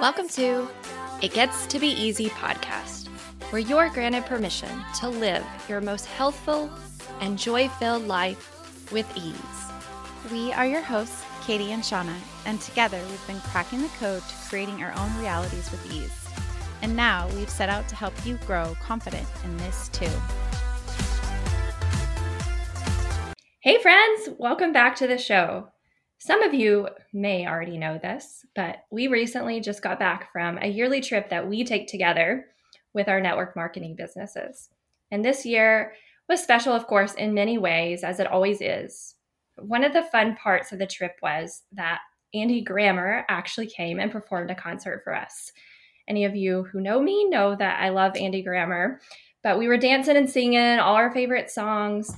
Welcome to It Gets to Be Easy podcast, where you're granted permission to live your most healthful and joy filled life with ease. We are your hosts, Katie and Shauna, and together we've been cracking the code to creating our own realities with ease. And now we've set out to help you grow confident in this too. Hey, friends, welcome back to the show. Some of you may already know this, but we recently just got back from a yearly trip that we take together with our network marketing businesses. And this year was special, of course, in many ways, as it always is. One of the fun parts of the trip was that Andy Grammer actually came and performed a concert for us. Any of you who know me know that I love Andy Grammer, but we were dancing and singing all our favorite songs.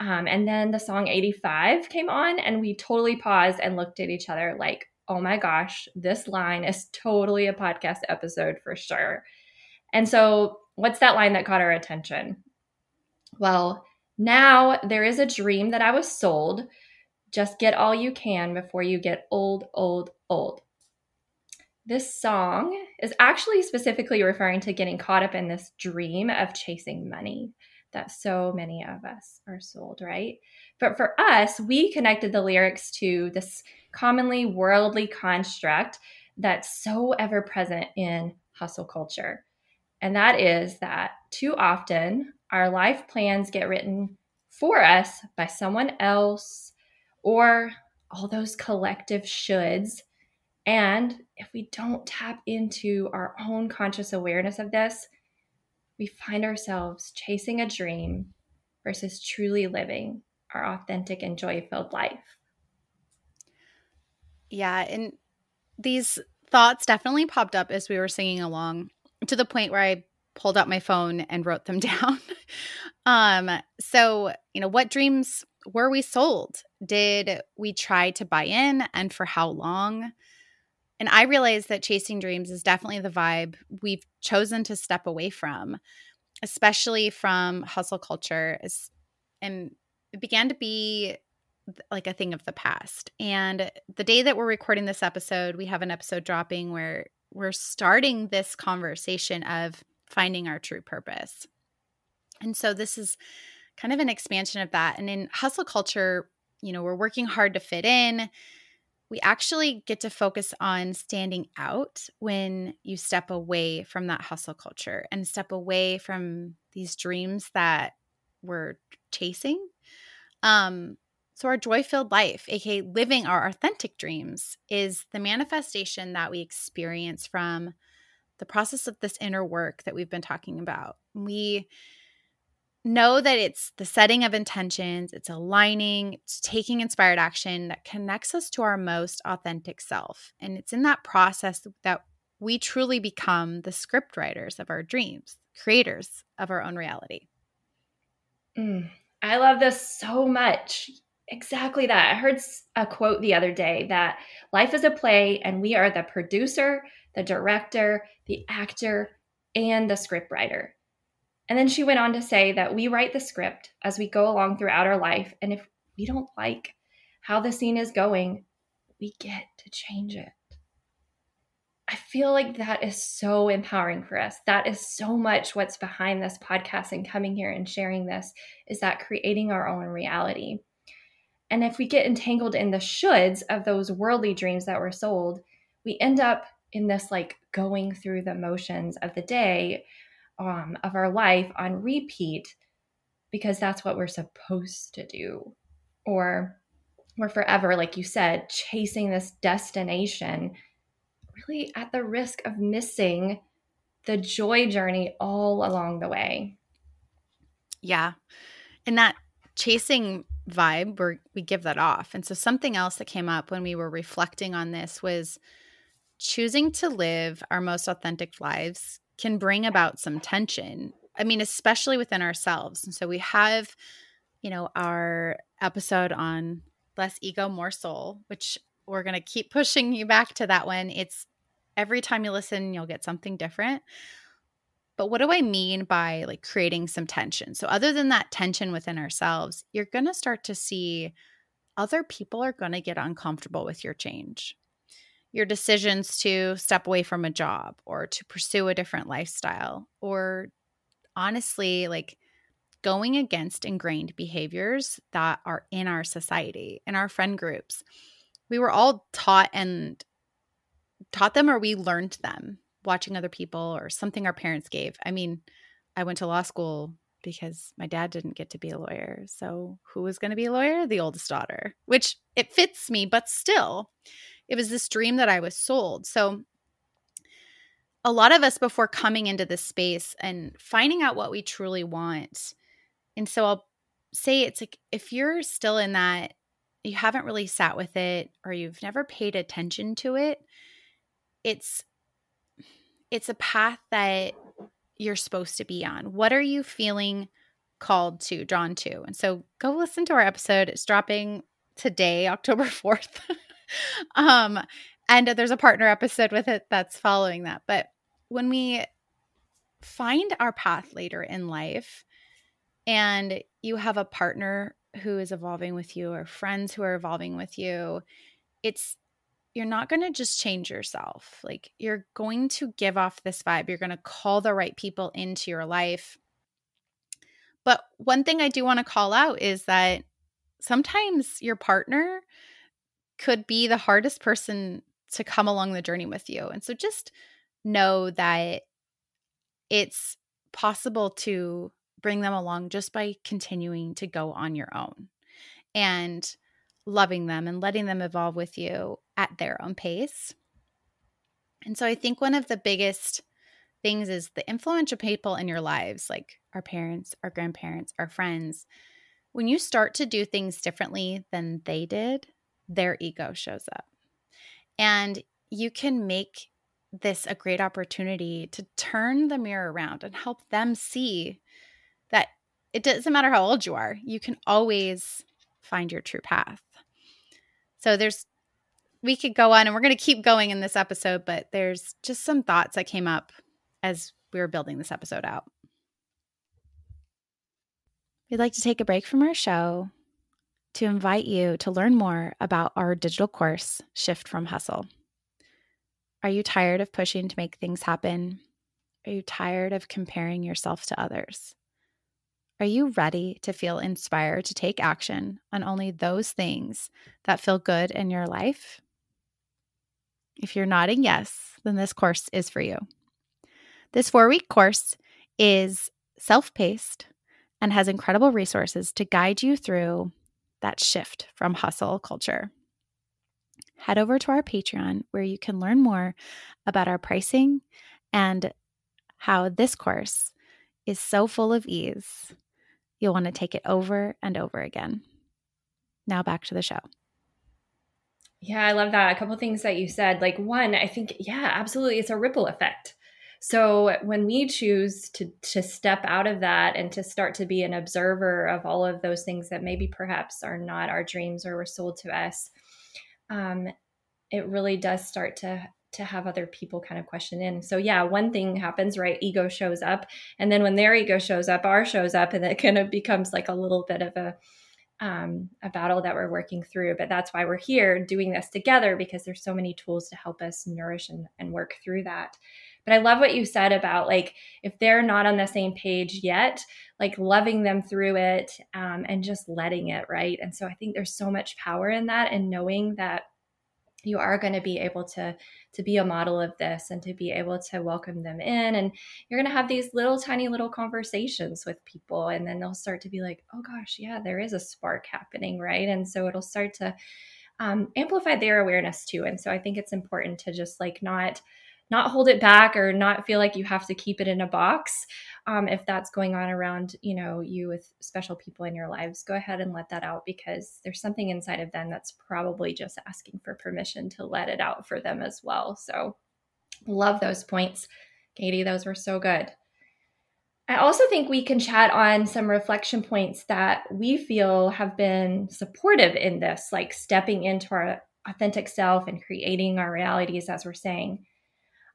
Um, and then the song 85 came on, and we totally paused and looked at each other like, oh my gosh, this line is totally a podcast episode for sure. And so, what's that line that caught our attention? Well, now there is a dream that I was sold. Just get all you can before you get old, old, old. This song is actually specifically referring to getting caught up in this dream of chasing money that so many of us are sold, right? But for us, we connected the lyrics to this commonly worldly construct that's so ever present in hustle culture. And that is that too often our life plans get written for us by someone else or all those collective shoulds. And if we don't tap into our own conscious awareness of this, we find ourselves chasing a dream versus truly living our authentic and joy filled life. Yeah. And these thoughts definitely popped up as we were singing along to the point where I pulled out my phone and wrote them down. um, so, you know, what dreams were we sold? Did we try to buy in and for how long? And I realized that chasing dreams is definitely the vibe we've chosen to step away from, especially from hustle culture. And it began to be like a thing of the past. And the day that we're recording this episode, we have an episode dropping where we're starting this conversation of finding our true purpose. And so this is kind of an expansion of that. And in hustle culture, you know, we're working hard to fit in we actually get to focus on standing out when you step away from that hustle culture and step away from these dreams that we're chasing. Um, so, our joy filled life, aka living our authentic dreams, is the manifestation that we experience from the process of this inner work that we've been talking about. We know that it's the setting of intentions, it's aligning, it's taking inspired action that connects us to our most authentic self. And it's in that process that we truly become the script writers of our dreams, creators of our own reality. Mm, I love this so much. Exactly that. I heard a quote the other day that life is a play and we are the producer, the director, the actor, and the script writer. And then she went on to say that we write the script as we go along throughout our life. And if we don't like how the scene is going, we get to change it. I feel like that is so empowering for us. That is so much what's behind this podcast and coming here and sharing this is that creating our own reality. And if we get entangled in the shoulds of those worldly dreams that were sold, we end up in this like going through the motions of the day um, of our life on repeat because that's what we're supposed to do. Or we're forever, like you said, chasing this destination, really at the risk of missing the joy journey all along the way. Yeah. And that chasing vibe, we we give that off. And so something else that came up when we were reflecting on this was choosing to live our most authentic lives can bring about some tension. I mean, especially within ourselves. And so we have, you know, our episode on less ego, more soul, which we're going to keep pushing you back to that one. It's every time you listen, you'll get something different. But what do I mean by like creating some tension? So, other than that tension within ourselves, you're going to start to see other people are going to get uncomfortable with your change. Your decisions to step away from a job or to pursue a different lifestyle, or honestly, like going against ingrained behaviors that are in our society, in our friend groups. We were all taught and taught them or we learned them watching other people or something our parents gave. I mean, I went to law school because my dad didn't get to be a lawyer. So who was going to be a lawyer? The oldest daughter, which it fits me, but still, it was this dream that I was sold. So a lot of us before coming into this space and finding out what we truly want. And so I'll say it's like if you're still in that you haven't really sat with it or you've never paid attention to it, it's it's a path that you're supposed to be on. What are you feeling called to, drawn to? And so go listen to our episode. It's dropping today, October 4th. um, and there's a partner episode with it that's following that. But when we find our path later in life and you have a partner who is evolving with you or friends who are evolving with you, it's you're not going to just change yourself. Like you're going to give off this vibe. You're going to call the right people into your life. But one thing I do want to call out is that sometimes your partner could be the hardest person to come along the journey with you. And so just know that it's possible to bring them along just by continuing to go on your own. And loving them and letting them evolve with you at their own pace. And so I think one of the biggest things is the influential people in your lives, like our parents, our grandparents, our friends. When you start to do things differently than they did, their ego shows up. And you can make this a great opportunity to turn the mirror around and help them see that it doesn't matter how old you are, you can always find your true path. So there's we could go on and we're going to keep going in this episode, but there's just some thoughts that came up as we were building this episode out. We'd like to take a break from our show to invite you to learn more about our digital course, Shift from Hustle. Are you tired of pushing to make things happen? Are you tired of comparing yourself to others? Are you ready to feel inspired to take action on only those things that feel good in your life? If you're nodding yes, then this course is for you. This four week course is self paced and has incredible resources to guide you through that shift from hustle culture. Head over to our Patreon where you can learn more about our pricing and how this course is so full of ease You'll want to take it over and over again. Now back to the show. Yeah, I love that. A couple things that you said. Like one, I think yeah, absolutely it's a ripple effect. So when we choose to to step out of that and to start to be an observer of all of those things that maybe perhaps are not our dreams or were sold to us, um, it really does start to to have other people kind of question in. So yeah, one thing happens, right? Ego shows up, and then when their ego shows up, our shows up, and it kind of becomes like a little bit of a um, a battle that we're working through. But that's why we're here doing this together because there's so many tools to help us nourish and, and work through that. But I love what you said about like if they're not on the same page yet, like loving them through it um, and just letting it, right? And so I think there's so much power in that and knowing that you are going to be able to to be a model of this and to be able to welcome them in. And you're going to have these little tiny little conversations with people and then they'll start to be like oh gosh yeah there is a spark happening right? And so it'll start to um, amplify their awareness too. And so i think it's important to just like not not hold it back or not feel like you have to keep it in a box um, if that's going on around you know you with special people in your lives go ahead and let that out because there's something inside of them that's probably just asking for permission to let it out for them as well. So love those points katie. Those were so good. I also think we can chat on some reflection points that we feel have been supportive in this, like stepping into our authentic self and creating our realities, as we're saying.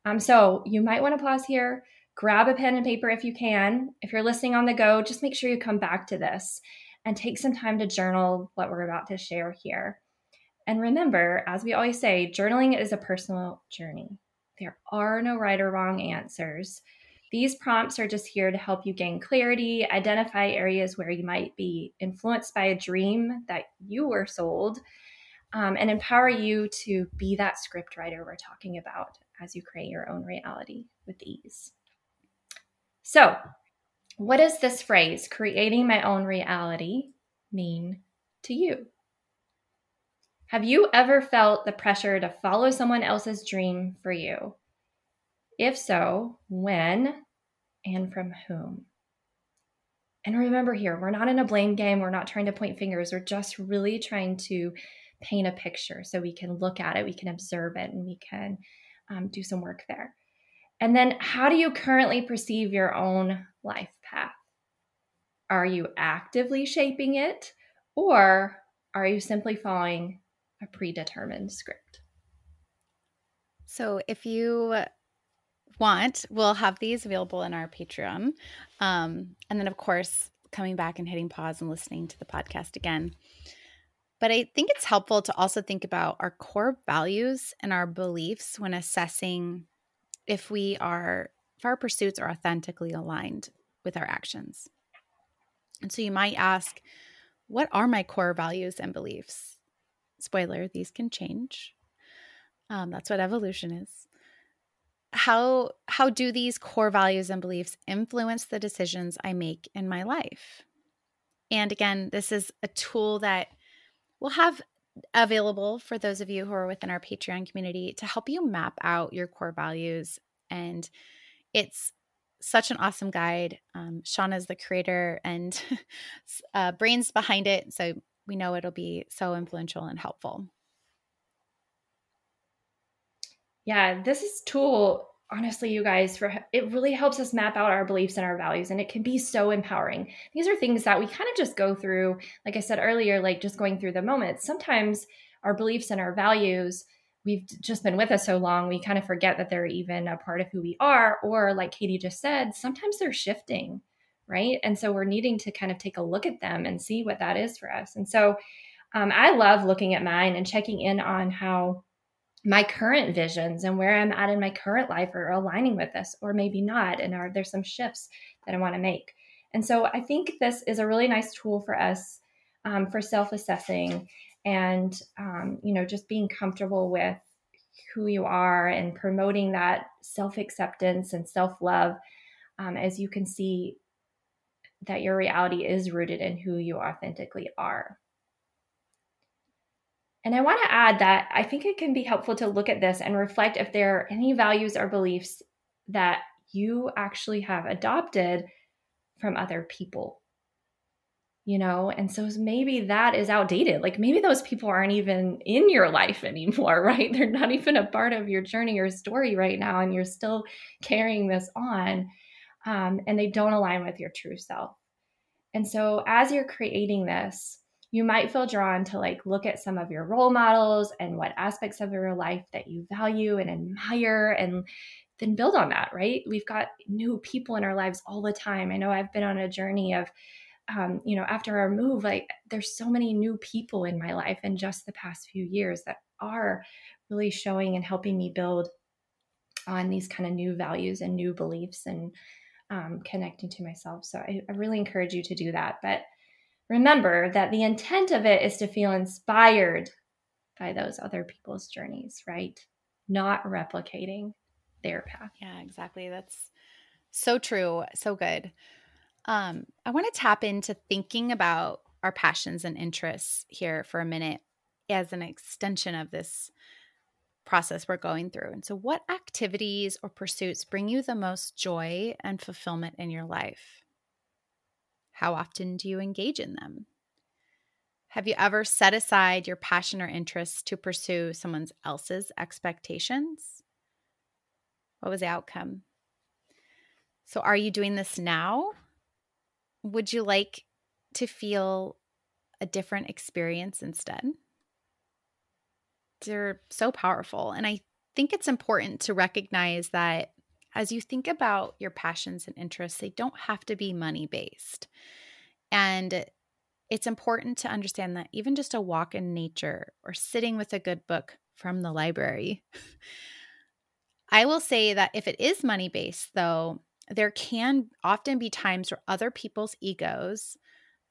Um, so you might want to pause here, grab a pen and paper if you can. If you're listening on the go, just make sure you come back to this. and take some time to journal what we're about to share here. And remember, as we always say, journaling is a personal journey. There are no right or wrong answers. These prompts are just here to help you gain clarity, identify areas where you might be influenced by a dream that you were sold, um, and empower you to be that script writer we're talking about as you create your own reality with ease. So, what does this phrase, creating my own reality, mean to you? Have you ever felt the pressure to follow someone else's dream for you? If so, when and from whom? And remember here, we're not in a blame game. We're not trying to point fingers. We're just really trying to paint a picture so we can look at it, we can observe it, and we can um, do some work there. And then, how do you currently perceive your own life path? Are you actively shaping it, or are you simply following a predetermined script? So, if you want, we'll have these available in our Patreon. Um, and then, of course, coming back and hitting pause and listening to the podcast again. But I think it's helpful to also think about our core values and our beliefs when assessing if we are if our pursuits are authentically aligned with our actions. And so you might ask, what are my core values and beliefs? Spoiler, these can change. Um, that's what evolution is. How how do these core values and beliefs influence the decisions I make in my life? And again, this is a tool that we'll have available for those of you who are within our Patreon community to help you map out your core values. And it's such an awesome guide. Um, Shauna is the creator and uh, brains behind it. So we know it'll be so influential and helpful. Yeah, this is tool honestly, you guys, for it really helps us map out our beliefs and our values, and it can be so empowering. These are things that we kind of just go through, like I said earlier, like just going through the moments. Sometimes our beliefs and our values, we've just been with us so long, we kind of forget that they're even a part of who we are. Or, like Katie just said, sometimes they're shifting, right? And so we're needing to kind of take a look at them and see what that is for us. And so um, I love looking at mine and checking in on how my current visions and where I'm at in my current life are aligning with this, or maybe not. And are there some shifts that I want to make? And so I think this is a really nice tool for us um, for self assessing and, um, you know, just being comfortable with who you are and promoting that self acceptance and self love um, as you can see that your reality is rooted in who you authentically are. And I want to add that I think it can be helpful to look at this and reflect if there are any values or beliefs that you actually have adopted from other people. You know, and so maybe that is outdated. Like maybe those people aren't even in your life anymore, right? They're not even a part of your journey or story right now, and you're still carrying this on, um, and they don't align with your true self. And so as you're creating this, you might feel drawn to like look at some of your role models and what aspects of your life that you value and admire and then build on that right? We've got new people in our lives all the time. I know i've been on a journey of um, you know after our move like there's so many new people in my life in just the past few years that are really showing and helping me build on these kind of new values and new beliefs and um, connecting to myself. So I, I really encourage you to do that. But Remember that the intent of it is to feel inspired by those other people's journeys, right? Not replicating their path. Yeah, exactly. That's so true. So good. Um, I want to tap into thinking about our passions and interests here for a minute as an extension of this process we're going through. And so, what activities or pursuits bring you the most joy and fulfillment in your life? How often do you engage in them? Have you ever set aside your passion or interests to pursue someone else's expectations? What was the outcome? So, are you doing this now? Would you like to feel a different experience instead? They're so powerful. And I think it's important to recognize that as you think about your passions and interests, they don't have to be money based. And it's important to understand that even just a walk in nature or sitting with a good book from the library. I will say that if it is money based, though, there can often be times where other people's egos,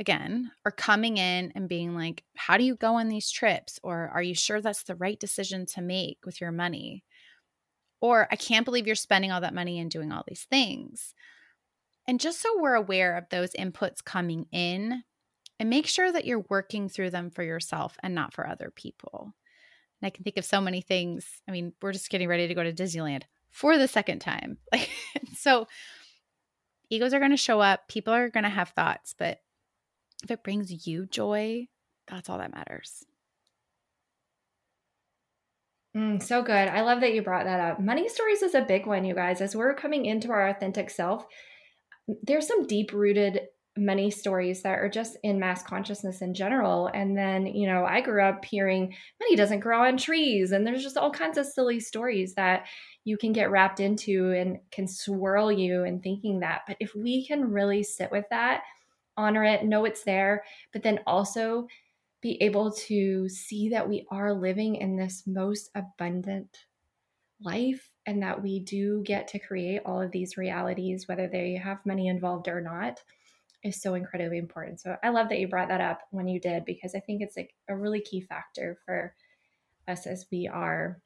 again, are coming in and being like, How do you go on these trips? Or are you sure that's the right decision to make with your money? Or I can't believe you're spending all that money and doing all these things. And just so we're aware of those inputs coming in, and make sure that you're working through them for yourself and not for other people. And I can think of so many things. I mean, we're just getting ready to go to Disneyland for the second time. so egos are going to show up, people are going to have thoughts, but if it brings you joy, that's all that matters. Mm, so good. I love that you brought that up. Money stories is a big one, you guys. As we're coming into our authentic self, there's some deep rooted money stories that are just in mass consciousness in general. And then, you know, I grew up hearing money doesn't grow on trees, and there's just all kinds of silly stories that you can get wrapped into and can swirl you in thinking that. But if we can really sit with that, honor it, know it's there, but then also be able to see that we are living in this most abundant life and that we do get to create all of these realities, whether they have money involved or not is so incredibly important. So I love that you brought that up when you did because I think it's like a really key factor for us as we are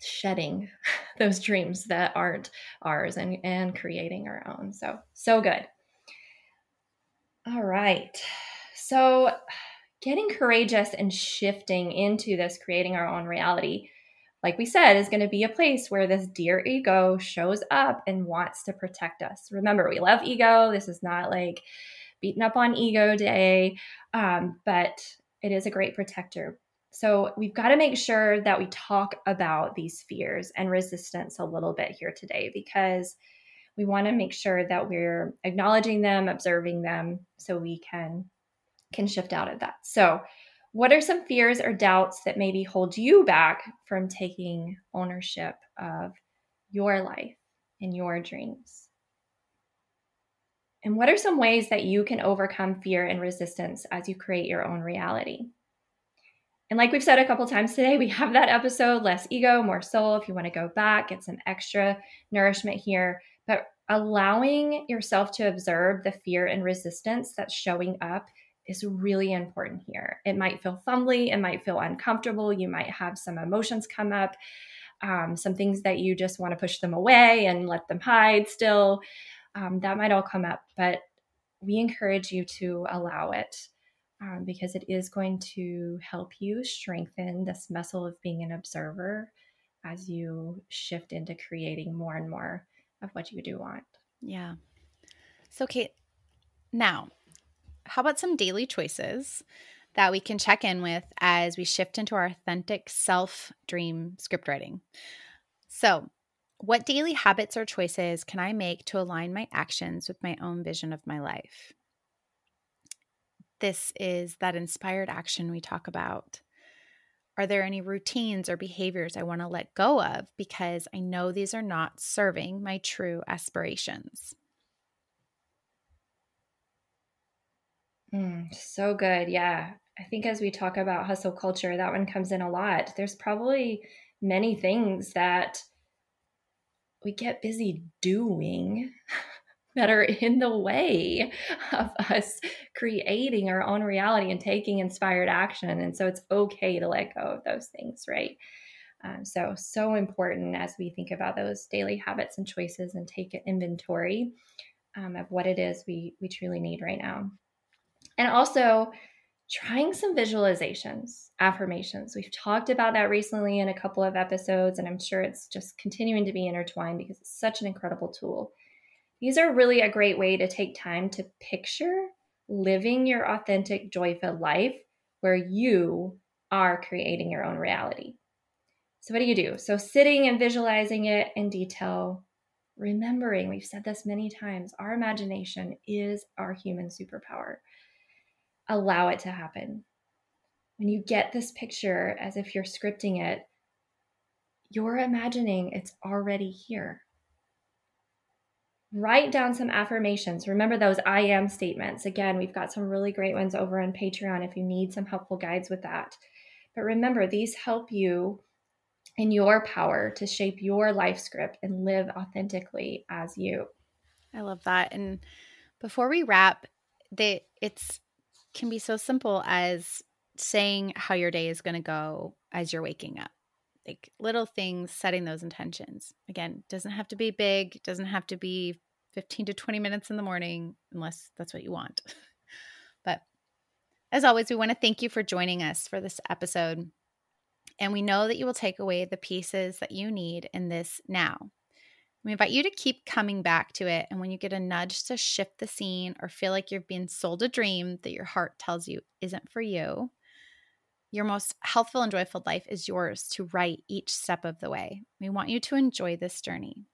shedding those dreams that aren't ours and and creating our own. So so good. All right. So getting courageous and shifting into this creating our own reality like we said, is going to be a place where this dear ego shows up and wants to protect us. Remember, we love ego. This is not like beaten up on ego day, um, but it is a great protector. So we've got to make sure that we talk about these fears and resistance a little bit here today because we want to make sure that we're acknowledging them, observing them, so we can can shift out of that. So what are some fears or doubts that maybe hold you back from taking ownership of your life and your dreams? And what are some ways that you can overcome fear and resistance as you create your own reality? And like we've said a couple times today, we have that episode less ego, more soul. If you want to go back, get some extra nourishment here. But allowing yourself to observe the fear and resistance that's showing up is really important here. It might feel fumbly, it might feel uncomfortable, you might have some emotions come up, um, some things that you just want to push them away and let them hide still. Um, that might all come up, but we encourage you to allow it um, because it is going to help you strengthen this muscle of being an observer as you shift into creating more and more of what you do want. Yeah. So, Kate, now how about some daily choices that we can check in with as we shift into our authentic self dream script writing? So, what daily habits or choices can I make to align my actions with my own vision of my life? This is that inspired action we talk about. Are there any routines or behaviors I want to let go of because I know these are not serving my true aspirations? Mm, so good. Yeah. I think as we talk about hustle culture, that one comes in a lot. There's probably many things that we get busy doing that are in the way of us creating our own reality and taking inspired action. And so it's okay to let go of those things, right? Um, so, so important as we think about those daily habits and choices and take an inventory um, of what it is we, we truly need right now. And also trying some visualizations, affirmations. We've talked about that recently in a couple of episodes, and I'm sure it's just continuing to be intertwined because it's such an incredible tool. These are really a great way to take time to picture living your authentic, joy filled life where you are creating your own reality. So, what do you do? So, sitting and visualizing it in detail, remembering, we've said this many times, our imagination is our human superpower allow it to happen. When you get this picture as if you're scripting it, you're imagining it's already here. write down some affirmations. Remember those I am statements. Again, we've got some really great ones over on Patreon if you need some helpful guides with that. But remember, these help you in your power to shape your life script and live authentically as you. I love that. And before we wrap, they it's can be so simple as saying how your day is going to go as you're waking up. Like little things, setting those intentions. Again, doesn't have to be big, doesn't have to be 15 to 20 minutes in the morning unless that's what you want. but as always, we want to thank you for joining us for this episode. And we know that you will take away the pieces that you need in this now. We invite you to keep coming back to it. And when you get a nudge to shift the scene or feel like you're being sold a dream that your heart tells you isn't for you, your most healthful and joyful life is yours to write each step of the way. We want you to enjoy this journey.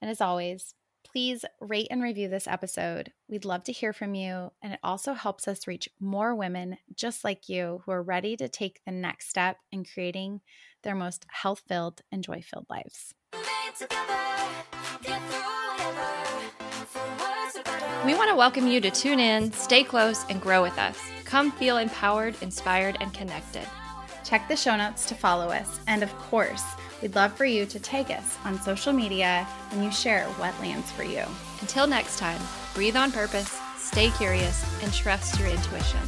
And as always, please rate and review this episode. We'd love to hear from you. And it also helps us reach more women just like you who are ready to take the next step in creating their most health filled and joy filled lives. We want to welcome you to tune in, stay close, and grow with us. Come feel empowered, inspired, and connected. Check the show notes to follow us. And of course, we'd love for you to tag us on social media when you share what lands for you. Until next time, breathe on purpose, stay curious, and trust your intuition.